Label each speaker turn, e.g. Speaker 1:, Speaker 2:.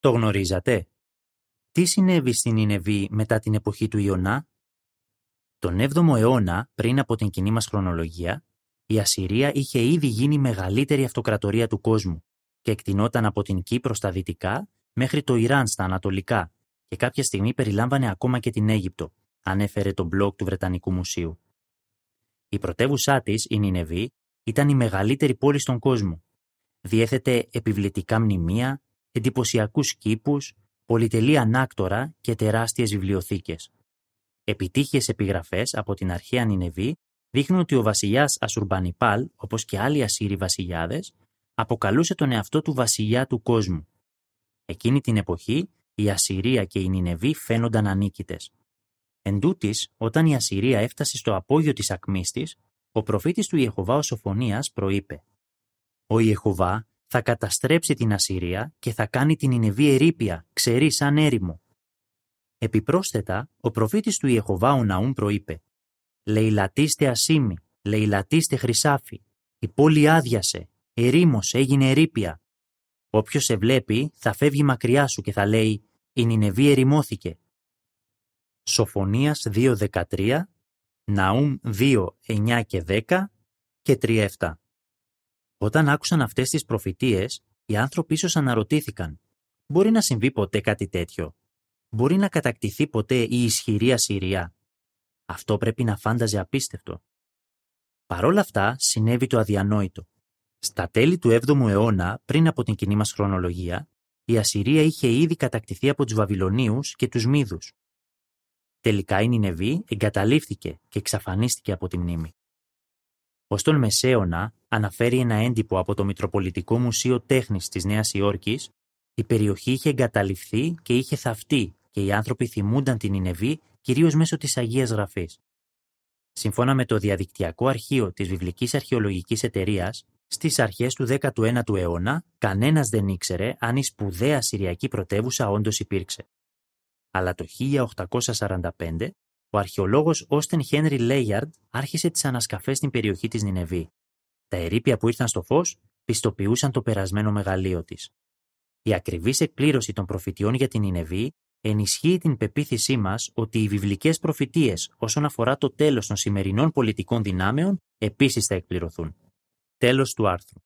Speaker 1: Το γνωρίζατε; Τι συνέβη στην Ινεβή μετά την εποχή του Ιωνά; Τον 7ο αιώνα, πριν από την κοινή μας χρονολογία, η Ασσυρία είχε ήδη γίνει η μεγαλύτερη αυτοκρατορία του κόσμου και εκτινόταν από την Κύπρο στα δυτικά μέχρι το Ιράν στα ανατολικά και κάποια στιγμή περιλάμβανε ακόμα και την Αίγυπτο, ανέφερε το blog του Βρετανικού Μουσείου. Η πρωτεύουσά της, η Νινεβή, ήταν η μεγαλύτερη πόλη στον κόσμο. Διέθετε επιβλητικά μνημεία, εντυπωσιακούς κήπου, πολυτελή ανάκτορα και τεράστιες βιβλιοθήκες. Επιτύχειε επιγραφές από την αρχαία Νινεβή δείχνουν ότι ο βασιλιάς Ασουρμπανιπάλ, όπως και άλλοι Ασσύριοι βασιλιάδες, αποκαλούσε τον εαυτό του βασιλιά του κόσμου. Εκείνη την εποχή, η Ασσυρία και η Νινεβή φαίνονταν ανίκητες. Εν τούτης, όταν η Ασσυρία έφτασε στο απόγειο της ακμής της, ο προφήτης του Ιεχωβά ο Σοφονίας προείπε «Ο Ιεχωβά θα καταστρέψει την Ασσυρία και θα κάνει την Ινεβή ερήπια, ξερή σαν έρημο». Επιπρόσθετα, ο προφήτης του Ιεχωβά ο Ναούμ προείπε «Λεϊλατίστε ασήμι, λεϊλατίστε χρυσάφι, η πόλη άδειασε, ερήμος έγινε ερήπια. Όποιος σε βλέπει θα φεύγει μακριά σου και θα λέει «Η Νινεβή ερημώθηκε, Σοφονίας 2.13, Ναούμ 2.9 και 10 και 3.7. Όταν άκουσαν αυτές τις προφητείες, οι άνθρωποι ίσως αναρωτήθηκαν «Μπορεί να συμβεί ποτέ κάτι τέτοιο» Μπορεί να κατακτηθεί ποτέ η ισχυρή Ασσυρία. Αυτό πρέπει να φάνταζε απίστευτο. Παρόλα αυτά, συνέβη το αδιανόητο. Στα τέλη του 7ου αιώνα, πριν από την κοινή μας χρονολογία, η Ασσυρία είχε ήδη κατακτηθεί από τους Βαβυλωνίους και τους Μύδους. Τελικά η Νινεβή εγκαταλείφθηκε και εξαφανίστηκε από τη μνήμη. Ω τον Μεσαίωνα αναφέρει ένα έντυπο από το Μητροπολιτικό Μουσείο Τέχνης της Νέας Υόρκης, η περιοχή είχε εγκαταλειφθεί και είχε θαυτεί και οι άνθρωποι θυμούνταν την Νινεβή κυρίως μέσω της Αγίας Γραφής. Σύμφωνα με το διαδικτυακό αρχείο της Βιβλικής Αρχαιολογικής Εταιρείας, στις αρχές του 19ου αιώνα, κανένας δεν ήξερε αν η σπουδαία Συριακή πρωτεύουσα όντως υπήρξε αλλά το 1845 ο αρχαιολόγος Όστεν Χένρι Λέιαρντ άρχισε τις ανασκαφές στην περιοχή της Νινεβή. Τα ερήπια που ήρθαν στο φως πιστοποιούσαν το περασμένο μεγαλείο της. Η ακριβής εκπλήρωση των προφητιών για την Νινεβή ενισχύει την πεποίθησή μας ότι οι βιβλικές προφητείες όσον αφορά το τέλος των σημερινών πολιτικών δυνάμεων επίσης θα εκπληρωθούν. Τέλος του άρθρου.